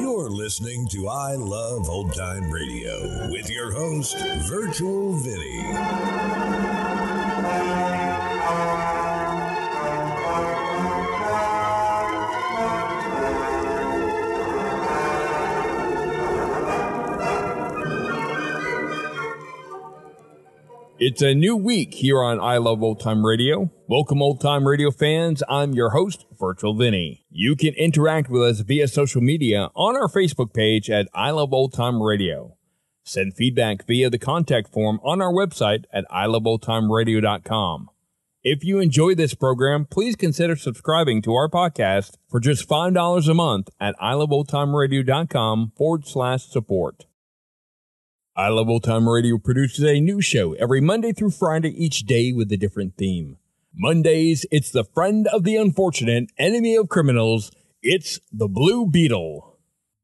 You're listening to I Love Old Time Radio with your host, Virtual Vinny. It's a new week here on I Love Old Time Radio. Welcome, old time radio fans. I'm your host, Virtual Vinny. You can interact with us via social media on our Facebook page at I Love Old Time Radio. Send feedback via the contact form on our website at iloveoldtimeradio.com. If you enjoy this program, please consider subscribing to our podcast for just $5 a month at iloveoldtimeradio.com forward slash support. I Love Old Time Radio produces a new show every Monday through Friday, each day with a different theme. Mondays, it's the friend of the unfortunate, enemy of criminals. It's the Blue Beetle.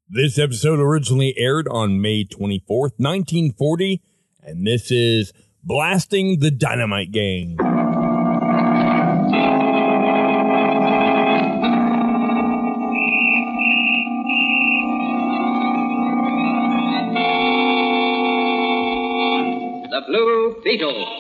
This episode originally aired on May 24th, 1940, and this is Blasting the Dynamite Gang. The Blue Beetle.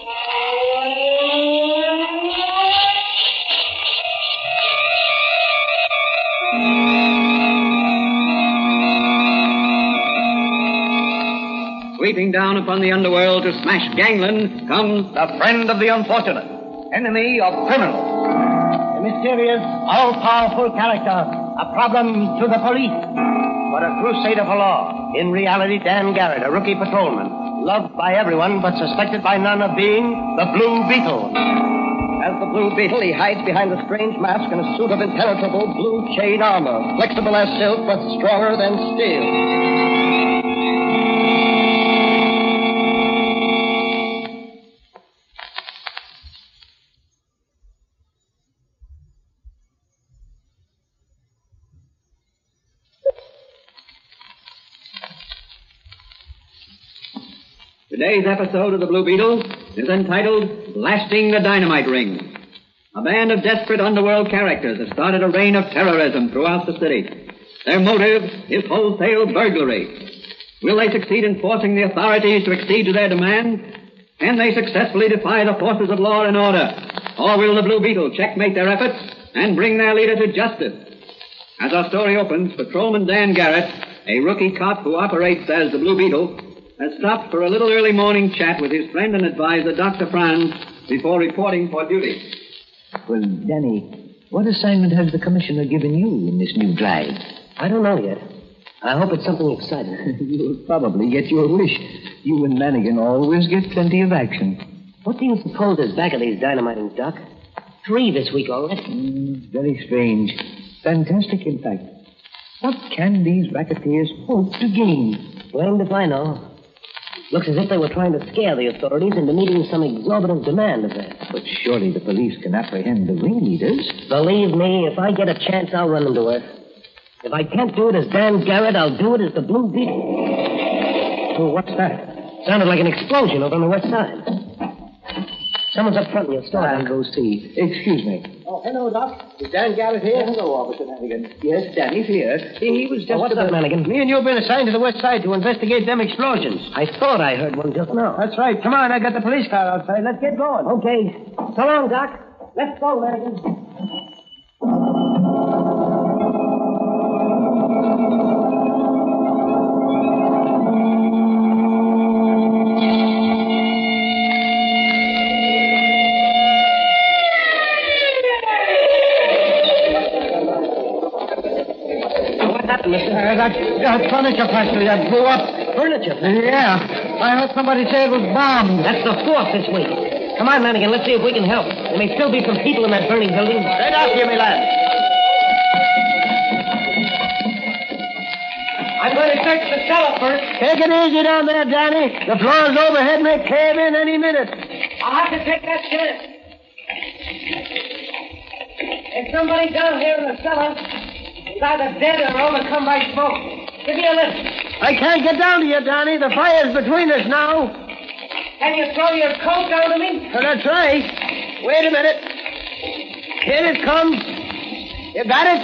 Down upon the underworld to smash gangland comes the friend of the unfortunate, enemy of criminals. A mysterious, all-powerful character, a problem to the police, but a crusader for law. In reality, Dan Garrett, a rookie patrolman, loved by everyone but suspected by none of being the Blue Beetle. As the Blue Beetle, he hides behind a strange mask and a suit of impenetrable blue chain armor, flexible as silk but stronger than steel. Today's episode of the Blue Beetle is entitled Blasting the Dynamite Ring. A band of desperate underworld characters has started a reign of terrorism throughout the city. Their motive is wholesale burglary. Will they succeed in forcing the authorities to accede to their demand? Can they successfully defy the forces of law and order? Or will the Blue Beetle checkmate their efforts and bring their leader to justice? As our story opens, Patrolman Dan Garrett, a rookie cop who operates as the Blue Beetle, has stopped for a little early morning chat with his friend and advisor, Dr. Franz, before reporting for duty. Well, Danny, what assignment has the commissioner given you in this new drive? I don't know yet. I hope it's something exciting. You'll probably get your wish. You and Manigan always get plenty of action. What do you suppose is back of these dynamiting, Doc? Three this week, all right. Mm, very strange. Fantastic, in fact. What can these racketeers hope to gain? Blamed if I know. Looks as if they were trying to scare the authorities into meeting some exorbitant demand of theirs. But surely the police can apprehend the ringleaders. Believe me, if I get a chance, I'll run them to earth. If I can't do it as Dan Garrett, I'll do it as the Blue Beetle. Oh, what's that? Sounded like an explosion over on the west side. Someone's up front in your store. I'll go see. Excuse me. Oh, hello, Doc. Is Dan Garrett here? Hello, Officer Manigan. Yes, Danny's here. He was just Oh, what's about... up, Manigan? Me and you've been assigned to the west side to investigate them explosions. I thought I heard one just now. That's right. Come on, I got the police car outside. Let's get going. Okay. So long, Doc. Let's go, Manigan. Happened, mister? Uh, that, that furniture factory that blew up. Furniture. Yeah. I heard somebody say it was bombed. That's the fourth this week. Come on, Manigan. Let's see if we can help. There may still be some people in that burning building. Straight after you, me lad. I'm going to search the cellar first. Take it easy down there, Danny. The floors overhead may cave in any minute. I'll have to take that chance. There's somebody down here in the cellar. Either dead or overcome by smoke. Give me a lift. I can't get down to you, Danny. The fire's between us now. Can you throw your coat down to me? Oh, that's right. Wait a minute. Here it comes. You got it?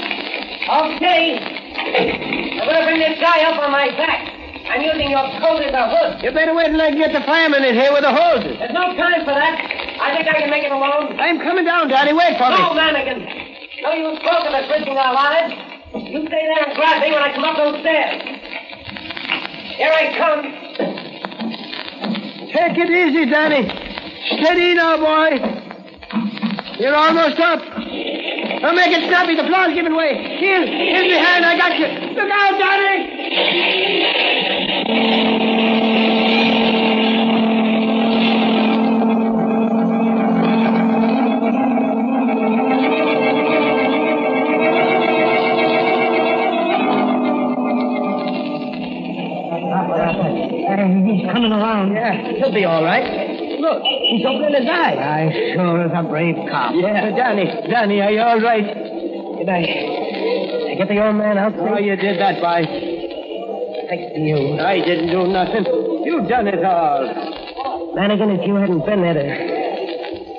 Okay. I'm going to bring this guy up on my back. I'm using your coat as a hood. You better wait until I can get the fireman in here with the hoses. There's no time for that. I think I can make it alone. I'm coming down, Daddy. Wait for me. No, me. Manigan. No use talking of risking our lives. You stay there and grab me when I come up those stairs. Here I come. Take it easy, Danny. Steady now, boy. You're almost up. Now make it snappy. The floor's giving way. Here, in behind. I got you. Look out, Danny. he's coming around. Yeah, he'll be all right. Look, he's opening his eyes. I sure is a brave cop. Yeah, Danny, Danny, are you all right? Did I, I get the old man out Oh, you did that, by. Thanks to you. I didn't do nothing. You done it all. Manigan, if you hadn't been there to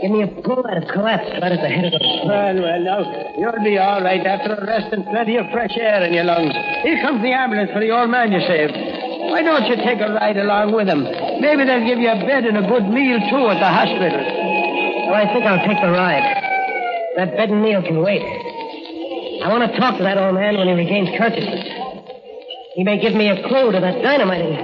give me a pull, I'd have collapsed right at the head of the... Well, well, now, you'll be all right after a rest and plenty of fresh air in your lungs. Here comes the ambulance for the old man you saved. Why don't you take a ride along with them? Maybe they'll give you a bed and a good meal, too, at the hospital. Well, I think I'll take the ride. That bed and meal can wait. I want to talk to that old man when he regains consciousness. He may give me a clue to that dynamiting.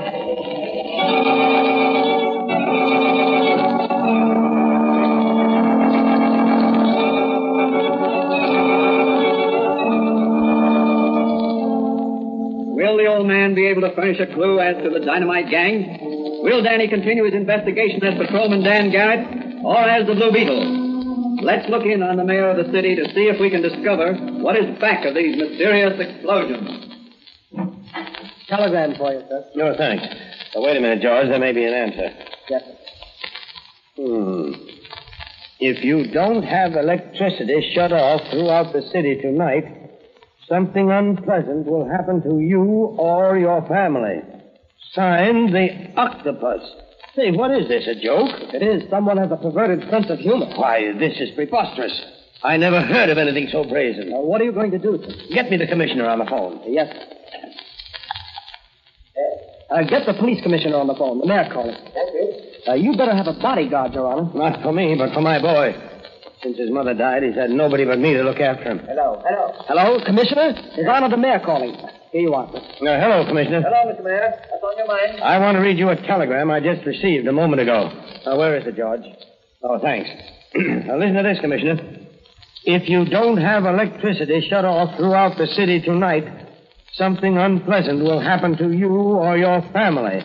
Will man be able to furnish a clue as to the dynamite gang? Will Danny continue his investigation as Patrolman Dan Garrett or as the Blue Beetle? Let's look in on the mayor of the city to see if we can discover what is back of these mysterious explosions. Telegram for you, sir. No, thanks. Now, wait a minute, George. There may be an answer. Yes. Hmm. If you don't have electricity shut off throughout the city tonight, something unpleasant will happen to you or your family. Signed, the Octopus. Say, what is this, a joke? It is, someone has a perverted sense of humor. Why, this is preposterous. I never heard of anything so brazen. Now, what are you going to do, sir? Get me the commissioner on the phone. Yes. Uh, get the police commissioner on the phone. The mayor calling. Thank you. Uh, you better have a bodyguard, Your Honor. Not for me, but for my boy. Since his mother died, he's had nobody but me to look after him. Hello. Hello. Hello, Commissioner? His Honor the Mayor calling. Here you are. Uh, hello, Commissioner. Hello, Mr. Mayor. What's on your mind? I want to read you a telegram I just received a moment ago. Now, where is it, George? Oh, thanks. now, listen to this, Commissioner. If you don't have electricity shut off throughout the city tonight, something unpleasant will happen to you or your family.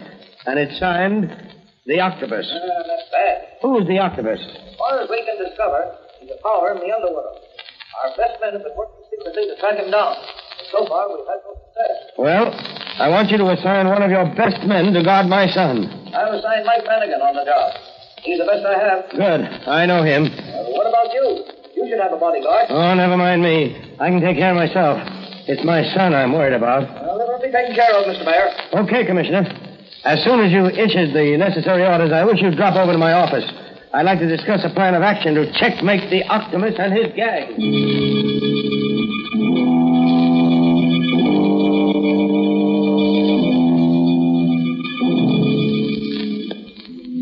And it's signed, The Octopus. that's bad. Who's the Octopus? As far as we can discover, he's a power in the underworld. Our best men have been working secretly to track him down. So far, we've had no success. Well, I want you to assign one of your best men to guard my son. I've assigned Mike Flanagan on the job. He's the best I have. Good. I know him. Uh, what about you? You should have a bodyguard. Oh, never mind me. I can take care of myself. It's my son I'm worried about. Well, it'll be taken care of, Mr. Mayor. Okay, Commissioner. As soon as you issued the necessary orders, I wish you'd drop over to my office. I'd like to discuss a plan of action to checkmate the Octopus and his gang.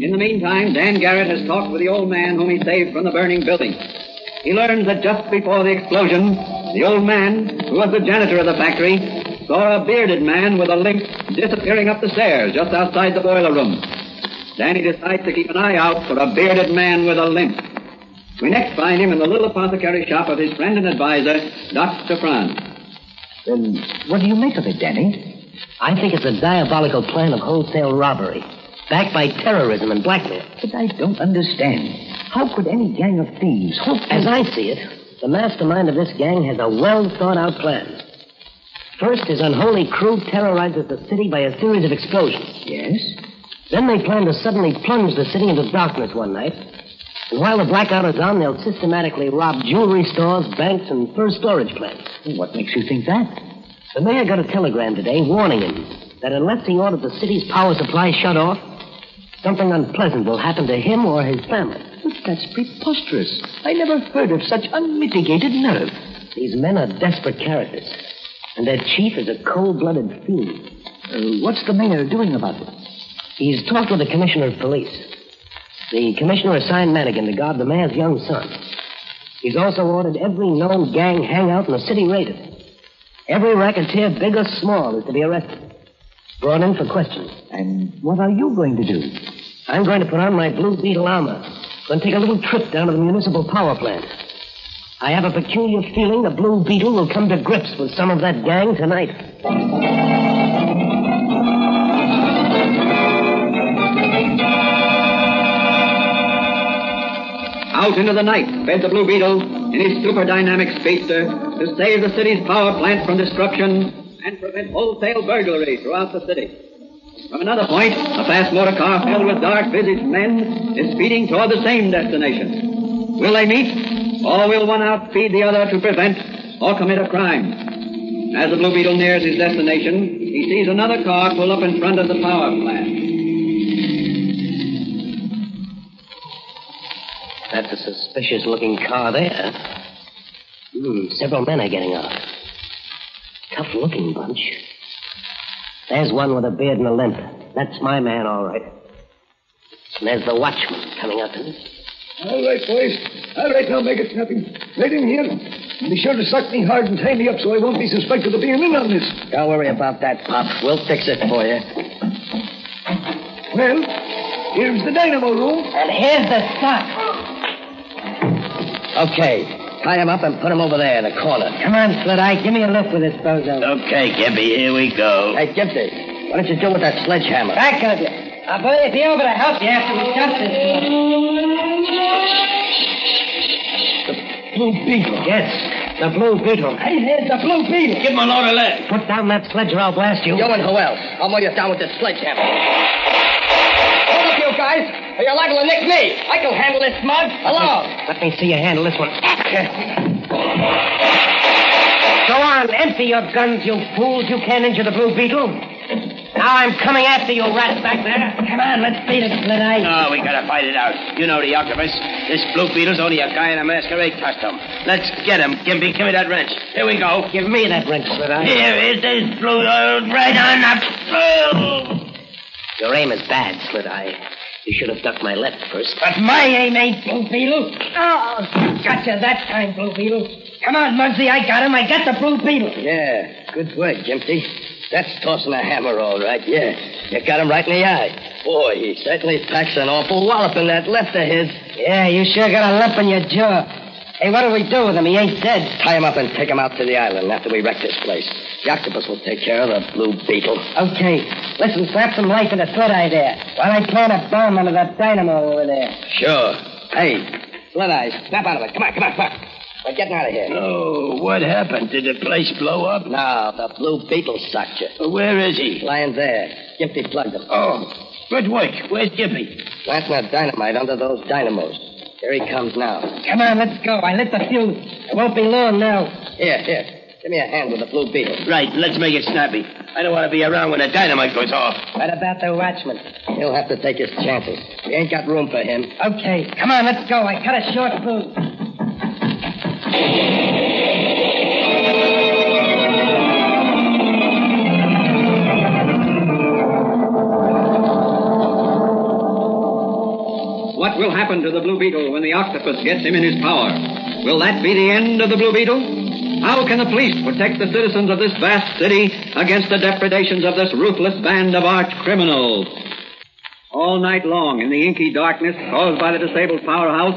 In the meantime, Dan Garrett has talked with the old man whom he saved from the burning building. He learns that just before the explosion, the old man, who was the janitor of the factory, saw a bearded man with a limp disappearing up the stairs just outside the boiler room. Danny decides to keep an eye out for a bearded man with a limp. We next find him in the little apothecary shop of his friend and advisor, Dr. Franz. Then what do you make of it, Danny? I think it's a diabolical plan of wholesale robbery, backed by terrorism and blackmail. But I don't understand. How could any gang of thieves hope. As I see it, the mastermind of this gang has a well thought out plan. First, his unholy crew terrorizes the city by a series of explosions. Yes? Then they plan to suddenly plunge the city into darkness one night. And while the blackout is on, they'll systematically rob jewelry stores, banks, and fur storage plants. What makes you think that? The mayor got a telegram today warning him that unless he ordered the city's power supply shut off, something unpleasant will happen to him or his family. But that's preposterous. I never heard of such unmitigated nerve. These men are desperate characters, and their chief is a cold-blooded fiend. Uh, what's the mayor doing about it? He's talked with the commissioner of police. The commissioner assigned Manigan to guard the mayor's young son. He's also ordered every known gang hangout in the city raided. Every racketeer, big or small, is to be arrested. Brought in for questioning. And what are you going to do? I'm going to put on my Blue Beetle armor. Then take a little trip down to the municipal power plant. I have a peculiar feeling the Blue Beetle will come to grips with some of that gang tonight. Out into the night sped the Blue Beetle in his super dynamic speedster to save the city's power plant from destruction and prevent wholesale burglary throughout the city. From another point, a fast motor car filled with dark visaged men is speeding toward the same destination. Will they meet, or will one outspeed the other to prevent or commit a crime? As the Blue Beetle nears his destination, he sees another car pull up in front of the power plant. That's a suspicious looking car there. Hmm, several men are getting out. Tough looking bunch. There's one with a beard and a limp. That's my man, all right. And there's the watchman coming up to me. All right, boys. All right, now make it snappy. Right in here. And be sure to suck me hard and tie me up so I won't be suspected of being in on this. Don't worry about that, Pop. We'll fix it for you. Well, here's the dynamo room. And here's the sock. Okay. Tie him up and put him over there in the corner. Come on, Slit Eye. Give me a lift with this bozo. Okay, Gimpy, here we go. Hey, Gimpy, what did you do with that sledgehammer? Back of you. I'll be over to help you after we cut this. The Blue Beetle. Yes, the Blue Beetle. Hey, there's the Blue Beetle. Give him a load of lead. Put down that sledge or I'll blast you. You and who else? I'll mow you down with this sledgehammer. Hold you guys. Or you're liable to nick me. I can handle this mug. Alone. Let me see you handle this one. Go on, empty your guns, you fools. You can't injure the Blue Beetle. Now I'm coming after you, rats back there. Come on, let's beat it, Slit Eye. No, we gotta fight it out. You know the octopus. This blue beetle's only a guy in a masquerade costume. Let's get him. Gimpy, give me that wrench. Here we go. Give me that wrench, Slit Eye. Here is this blue uh, right on the... Field. Your aim is bad, Slit Eye. You should have ducked my left first. But my aim ain't Blue Beetle. Oh, got gotcha that time, Blue Beetle. Come on, Muggsy, I got him. I got the Blue Beetle. Yeah, good work, Gimpy. That's tossing a hammer, all right, yeah. You got him right in the eye. Boy, he certainly packs an awful wallop in that left of his. Yeah, you sure got a lump in your jaw. Hey, what do we do with him? He ain't dead. Tie him up and take him out to the island after we wreck this place. The octopus will take care of the blue beetle. Okay. Listen, slap some life to the slit eye there while I plant a bomb under that dynamo over there. Sure. Hey, Slit Eyes, snap out of it. Come on, come on, come on. We're getting out of here. Oh, what happened? Did the place blow up? No, the blue beetle sucked you. Where is he? Lying there. Gimpy plugged him. Oh, good work. Where's Gimpy? Planting a dynamite under those dynamos. Here he comes now. Come on, let's go. I lit the fuse. It won't be long now. Here, here. Give me a hand with the blue beetle. Right, let's make it snappy. I don't want to be around when the dynamite goes off. What about the watchman? He'll have to take his chances. We ain't got room for him. Okay, come on, let's go. I cut a short fuse. What will happen to the Blue Beetle when the octopus gets him in his power? Will that be the end of the Blue Beetle? How can the police protect the citizens of this vast city against the depredations of this ruthless band of arch criminals? All night long, in the inky darkness caused by the disabled powerhouse,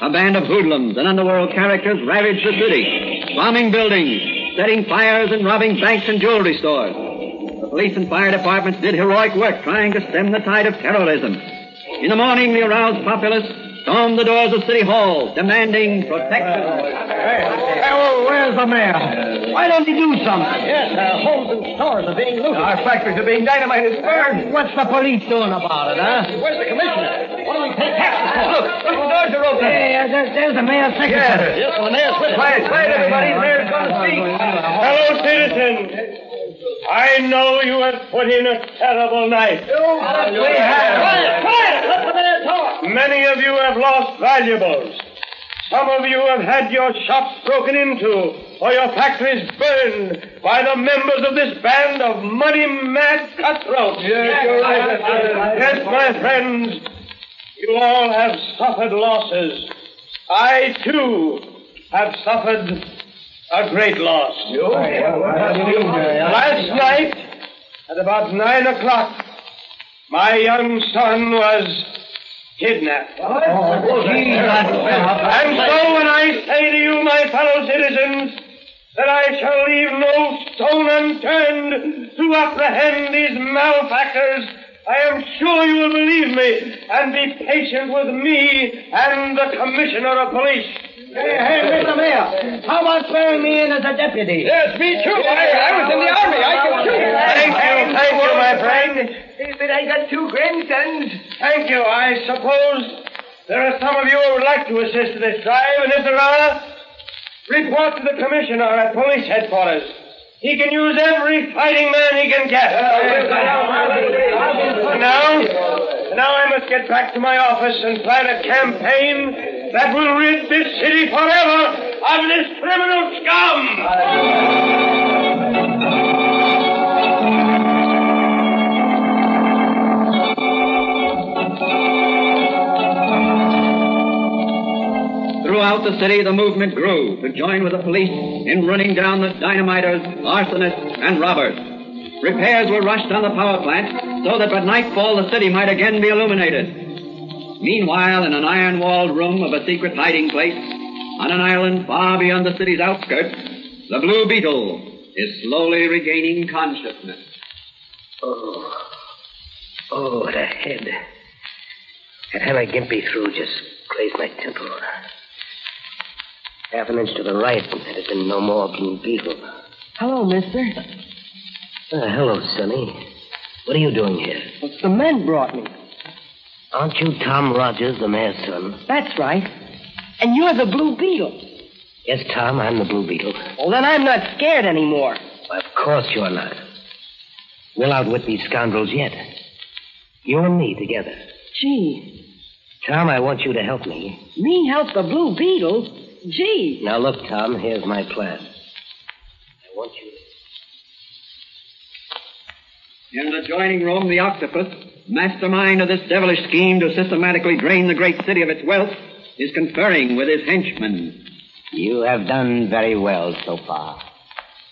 a band of hoodlums and underworld characters ravaged the city, bombing buildings, setting fires and robbing banks and jewelry stores. The police and fire departments did heroic work trying to stem the tide of terrorism. In the morning, the aroused populace stormed the doors of City Hall, demanding protection. Oh, where's the mayor? Why don't he do something? Yes, uh, homes and stores are being looted. Our factories are being dynamited. Burned. What's the police doing about it, huh? Where's the commissioner? What do we pay taxes for? Look, look, the doors are open. Hey, uh, there's, there's the mayor's secretary. Yes, well, the mayor's with us. Quiet, quiet, everybody. The mayor's going to speak. Fellow citizens, I know you have put in a terrible night. We have. Quiet, quiet. Let the mayor talk. Many of you have lost valuables. Some of you have had your shops broken into or your factories burned by the members of this band of money mad cutthroats. Yes, you're right. Yes, my friends, you all have suffered losses. I, too, have suffered a great loss. Last night, at about nine o'clock, my young son was kidnapped. And so when I say to you, my fellow citizens, that I shall leave no stone unturned to apprehend these malefactors, I am sure you will believe me and be patient with me and the Commissioner of Police. Hey, hey, Mr. Mayor, how about swearing me in as a deputy? Yes, me too. I, I was in the army. I can shoot. Thank you, thank you, my friend. But I got two grandsons. Thank you. I suppose there are some of you who would like to assist in this drive, and if there are, report to the commissioner at police headquarters. He can use every fighting man he can get. Now, now I must get back to my office and plan a campaign that will rid this city forever of this criminal scum. Throughout the city, the movement grew to join with the police in running down the dynamiters, arsonists, and robbers. Repairs were rushed on the power plant so that by nightfall the city might again be illuminated. Meanwhile, in an iron-walled room of a secret hiding place, on an island far beyond the city's outskirts, the Blue Beetle is slowly regaining consciousness. Oh. Oh, the head. That hammer Gimpy threw just grazed my temple. Half an inch to the right, and had it been no more Blue Beetle. Hello, mister. Uh, hello, Sonny. What are you doing here? What's the men brought me? Aren't you Tom Rogers, the mayor's son? That's right. And you're the Blue Beetle. Yes, Tom, I'm the Blue Beetle. Well, then I'm not scared anymore. Why, of course you're not. We'll outwit these scoundrels yet. You and me together. Gee, Tom, I want you to help me. me help the Blue Beetle? Gee. Now, look, Tom, here's my plan. I want you to. In the adjoining room, the octopus, mastermind of this devilish scheme to systematically drain the great city of its wealth, is conferring with his henchmen. You have done very well so far.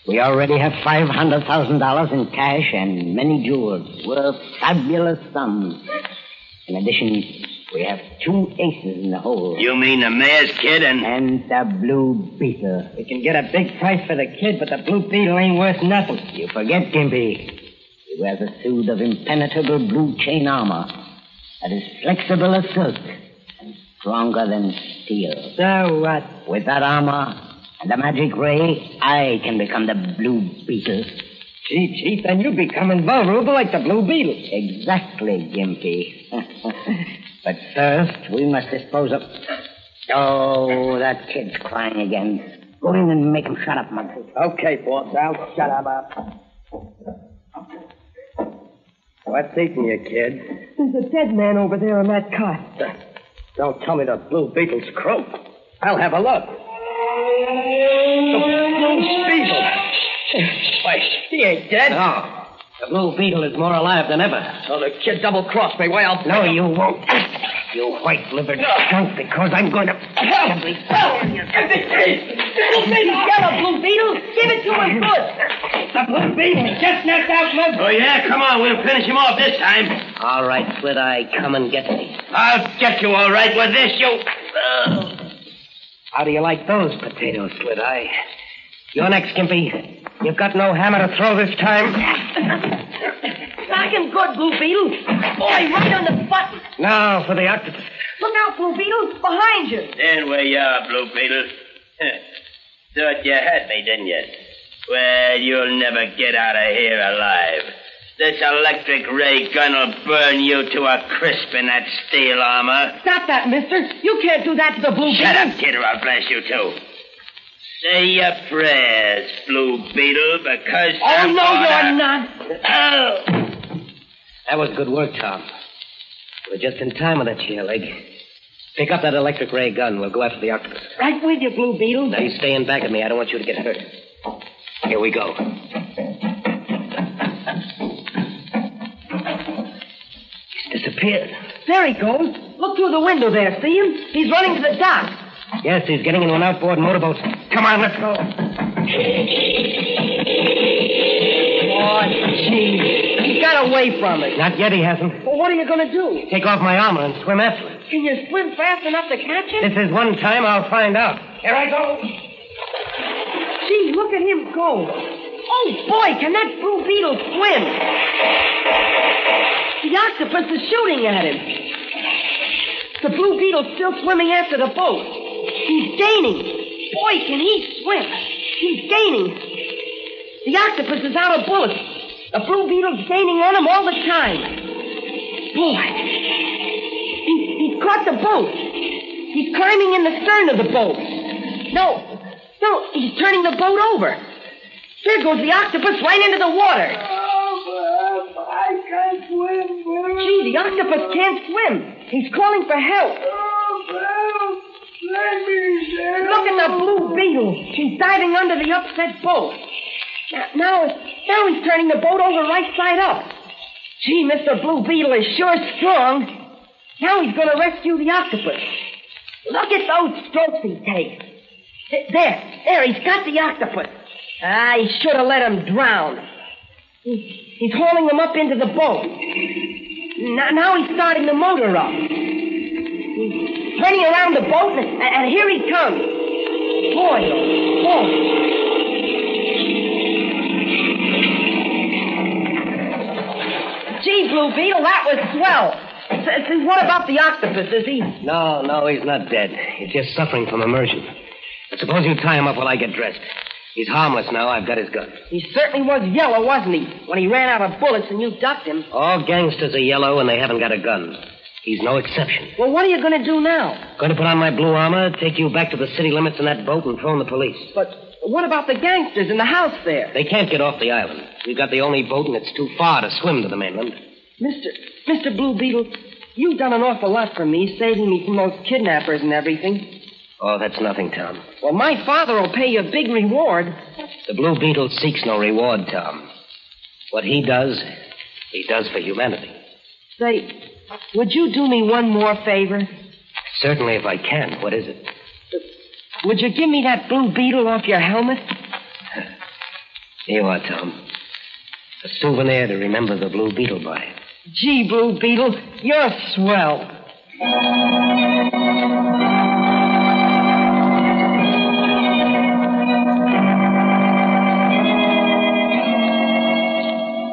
We already have $500,000 in cash and many jewels worth fabulous sums. In addition, we have two aces in the hole. You mean the mayor's kid and... And the Blue Beetle. We can get a big price for the kid, but the Blue Beetle ain't worth nothing. You forget, Gimpy. He wears a suit of impenetrable blue chain armor that is flexible as silk and stronger than steel. So what? With that armor and the magic ray, I can become the Blue Beetle. Gee, Chief, then you become invulnerable like the Blue Beetle. Exactly, Gimpy. but first, we must dispose of. Oh, that kid's crying again. Go in and make him shut up, Muggsy. Okay, boss, I'll shut him up. What's eating you, kid? There's a dead man over there in that cot. Uh, don't tell me the Blue Beetle's croak. I'll have a look. The Blue Beetle. Why, he ain't dead. No. The Blue Beetle is more alive than ever. So the kid double-crossed me. Why, I'll... No, you won't. You white-livered skunk, because I'm going to possibly burn you. Get a Blue Beetle. Give it to him good. The Blue Beetle just knocked out my... Oh, yeah? Come on, we'll finish him off this time. All right, Slit Eye, come and get me. I'll get you all right with this, you... Oh. How do you like those potatoes, Slit Eye? You're next, Gimpy. You've got no hammer to throw this time. Knock him good, Blue Beetle. Boy, right on the button. Now for the octopus. Look out, Blue Beetle. Behind you. There where you are, Blue Beetle. Thought you had me, didn't you? Well, you'll never get out of here alive. This electric ray gun will burn you to a crisp in that steel armor. Stop that, mister. You can't do that to the Blue beetle. Shut Beetle. up, kid, or I'll blast you too. Say your prayers, Blue Beetle, because Oh, I'm no, gonna- you're not. Oh. That was good work, Tom. We're just in time with that chair leg. Pick up that electric ray gun. We'll go after the octopus. Right with you, Blue Beetle. Now, you stay in back of me. I don't want you to get hurt. Here we go. He's disappeared. There he goes. Look through the window there. See him? He's running to the dock. Yes, he's getting into an outboard motorboat. Come on, let's go. Oh, gee. He got away from it. Not yet, he hasn't. Well, what are you going to do? Take off my armor and swim after him. Can you swim fast enough to catch him? This is one time I'll find out. Here I go. Gee, look at him go. Oh, boy, can that blue beetle swim? The octopus is shooting at him. The blue beetle's still swimming after the boat. He's gaining. Boy, can he swim. He's gaining. The octopus is out of bullets. The blue beetle's gaining on him all the time. Boy, he, he's caught the boat. He's climbing in the stern of the boat. No, no, he's turning the boat over. There goes the octopus right into the water. Oh, I can't swim. Gee, the octopus can't swim. He's calling for help. Oh. Let me. Look at the blue beetle. She's diving under the upset boat. Now, now, now he's turning the boat over right side up. Gee, Mr. Blue Beetle is sure strong. Now he's going to rescue the octopus. Look at those strokes he takes. There, there, he's got the octopus. Ah, he should have let him drown. He, he's hauling him up into the boat. Now, now he's starting the motor up. He's turning around the boat, and, and here he comes. Boy, oh, boy. Gee, Blue Beetle, that was swell. S- s- what about the octopus? Is he? No, no, he's not dead. He's just suffering from immersion. But suppose you tie him up while I get dressed. He's harmless now. I've got his gun. He certainly was yellow, wasn't he? When he ran out of bullets and you ducked him. All gangsters are yellow and they haven't got a gun. He's no exception. Well, what are you going to do now? Going to put on my blue armor, take you back to the city limits in that boat, and phone the police. But what about the gangsters in the house there? They can't get off the island. We've got the only boat, and it's too far to swim to the mainland. Mr. Mr. Blue Beetle, you've done an awful lot for me, saving me from those kidnappers and everything. Oh, that's nothing, Tom. Well, my father will pay you a big reward. The Blue Beetle seeks no reward, Tom. What he does, he does for humanity. Say, would you do me one more favor? Certainly, if I can. What is it? Would you give me that blue beetle off your helmet? Here you are, Tom. A souvenir to remember the Blue Beetle by. Gee, Blue Beetle, you're swell.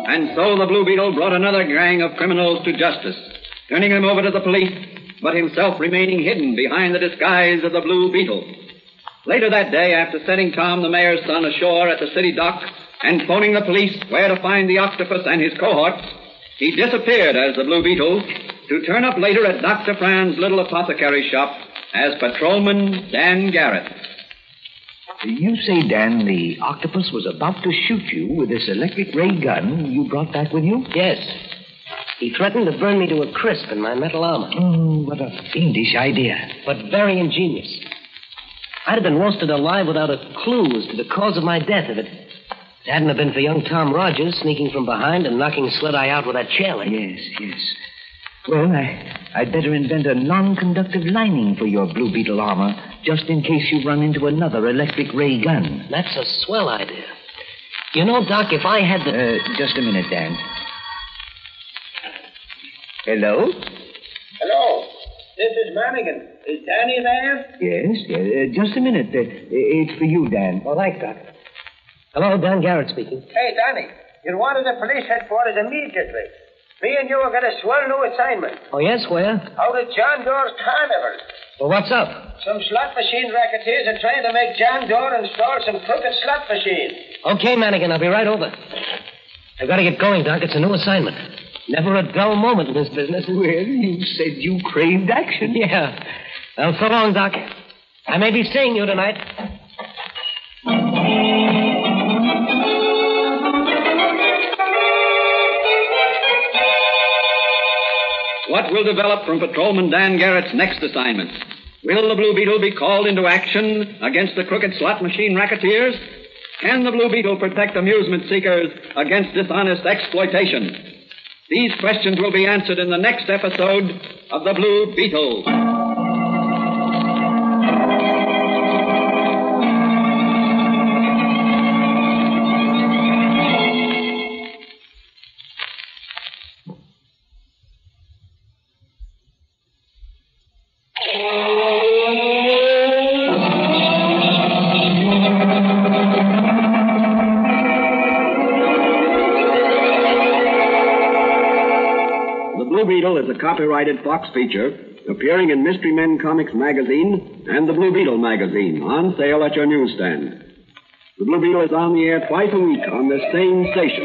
And so the Blue Beetle brought another gang of criminals to justice, turning them over to the police, but himself remaining hidden behind the disguise of the Blue Beetle. Later that day, after setting Tom, the mayor's son, ashore at the city dock and phoning the police where to find the octopus and his cohorts, he disappeared as the Blue Beetle to turn up later at Dr. Fran's little apothecary shop as patrolman Dan Garrett. You say, Dan, the octopus was about to shoot you with this electric ray gun you brought back with you? Yes. He threatened to burn me to a crisp in my metal armor. Oh, what a fiendish idea. But very ingenious. I'd have been roasted alive without a clue as to the cause of my death if it, hadn't have been for young Tom Rogers sneaking from behind and knocking Slit Eye out with that chair leg. Yes, yes. Well, I, I'd better invent a non-conductive lining for your Blue Beetle armor, just in case you run into another electric ray gun. That's a swell idea. You know, Doc, if I had the. Uh, just a minute, Dan. Hello? Hello. This is Manigan. Is Danny there? Yes, yes. Uh, just a minute. Uh, it's for you, Dan. Oh, thanks, Doc. Hello, Dan Garrett speaking. Hey, Danny. You're wanted at police headquarters immediately. Me and you will get a swell new assignment. Oh, yes, where? Out at John Doe's Carnival. Well, what's up? Some slot machine racketeers are trying to make John Doe install some crooked slot machines. Okay, Manigan, I'll be right over. I've got to get going, Doc. It's a new assignment. Never a dull moment in this business. Well, you said you craved action. Yeah. Well, so long, Doc. I may be seeing you tonight. What will develop from Patrolman Dan Garrett's next assignment? Will the Blue Beetle be called into action against the crooked slot machine racketeers? Can the Blue Beetle protect amusement seekers against dishonest exploitation? These questions will be answered in the next episode of The Blue Beetle. Copyrighted Fox feature appearing in Mystery Men Comics magazine and the Blue Beetle magazine on sale at your newsstand. The Blue Beetle is on the air twice a week on this same station.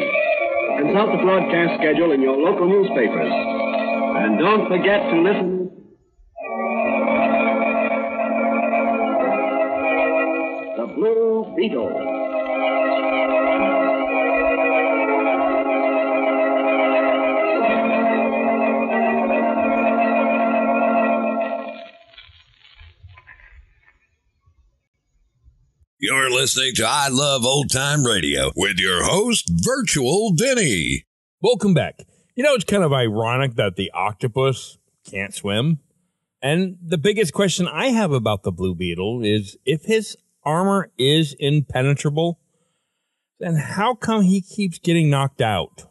Consult the broadcast schedule in your local newspapers. And don't forget to listen. The Blue Beetle. Listening to I Love Old Time Radio with your host, Virtual Vinny. Welcome back. You know, it's kind of ironic that the octopus can't swim. And the biggest question I have about the Blue Beetle is if his armor is impenetrable, then how come he keeps getting knocked out?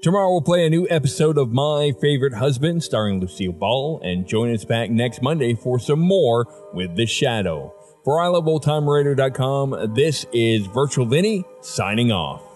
Tomorrow we'll play a new episode of My Favorite Husband starring Lucille Ball and join us back next Monday for some more with The Shadow. For iloveoldtimeradio.com, this is Virtual Vinny signing off.